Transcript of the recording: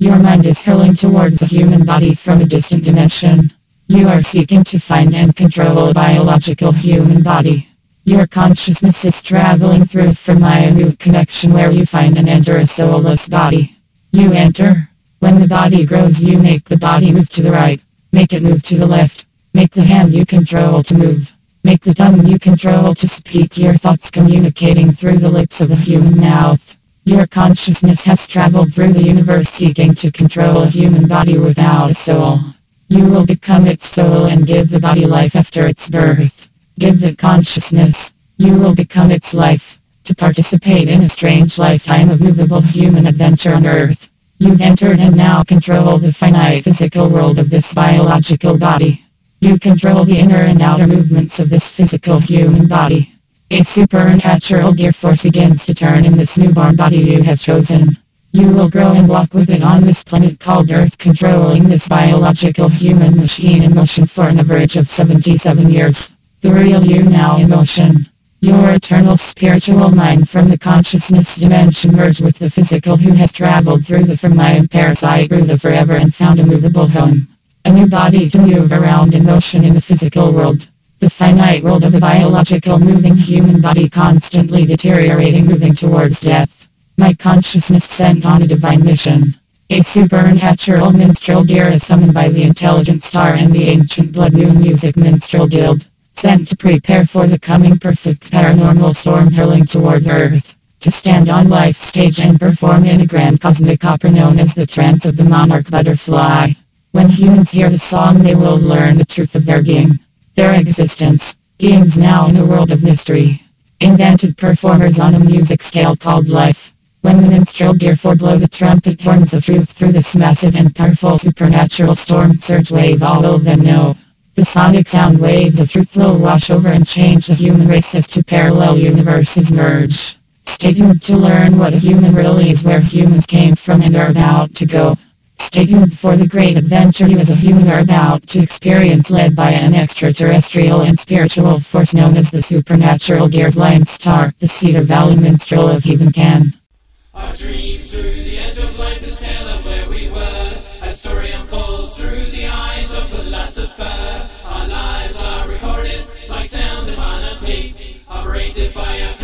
Your mind is hurling towards a human body from a distant dimension. You are seeking to find and control a biological human body. Your consciousness is traveling through from a new connection where you find and enter a soulless body. You enter. When the body grows you make the body move to the right. Make it move to the left. Make the hand you control to move. Make the tongue you control to speak your thoughts communicating through the lips of a human mouth. Your consciousness has traveled through the universe seeking to control a human body without a soul. You will become its soul and give the body life after its birth. Give the consciousness. You will become its life. To participate in a strange lifetime of movable human adventure on Earth. You've entered and now control the finite physical world of this biological body. You control the inner and outer movements of this physical human body. A supernatural gear force begins to turn in this newborn body you have chosen. You will grow and walk with it on this planet called Earth controlling this biological human machine in motion for an average of 77 years. The real you now in motion. Your eternal spiritual mind from the consciousness dimension merge with the physical who has traveled through the Fermion parasite route of forever and found a movable home. A new body to move around in motion in the physical world. The finite world of a biological moving human body constantly deteriorating moving towards death. My consciousness sent on a divine mission. A supernatural minstrel gear is summoned by the intelligent star and the ancient blood moon music minstrel guild. Sent to prepare for the coming perfect paranormal storm hurling towards Earth. To stand on life stage and perform in a grand cosmic opera known as the trance of the monarch butterfly. When humans hear the song they will learn the truth of their being. Their existence. Beings now in a world of mystery. Invented performers on a music scale called life. When the minstrel gear for blow the trumpet horns of truth through this massive and powerful supernatural storm surge wave all of them know. The sonic sound waves of truth will wash over and change the human race as two parallel universes merge. Stay tuned to learn what a human really is where humans came from and are about to go stay you for the great adventure you as a human are about to experience led by an extraterrestrial and spiritual force known as the supernatural Gears Lion Star, the Cedar Valley Minstrel of Even Can. Our dreams through the edge of life, this tale of where we were, a story unfolds through the eyes of philosopher. Our lives are recorded like sound upon a tape, operated by a